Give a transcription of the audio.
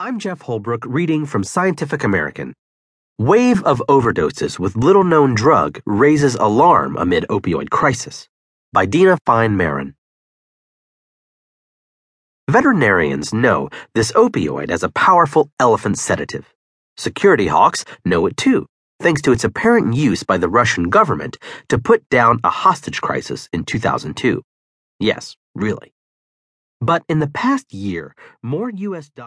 I'm Jef Holbrook reading from Scientific American. Wave of overdoses with little known drug raises alarm amid opioid crisis by Dinah Fine Maron. Veterinarians know this opioid as a powerful elephant sedative. Security hawks know it too, thanks to its apparent use by the Russian government to put down a hostage crisis in 2002. Yes, really. But in the past year, more U.S. doctors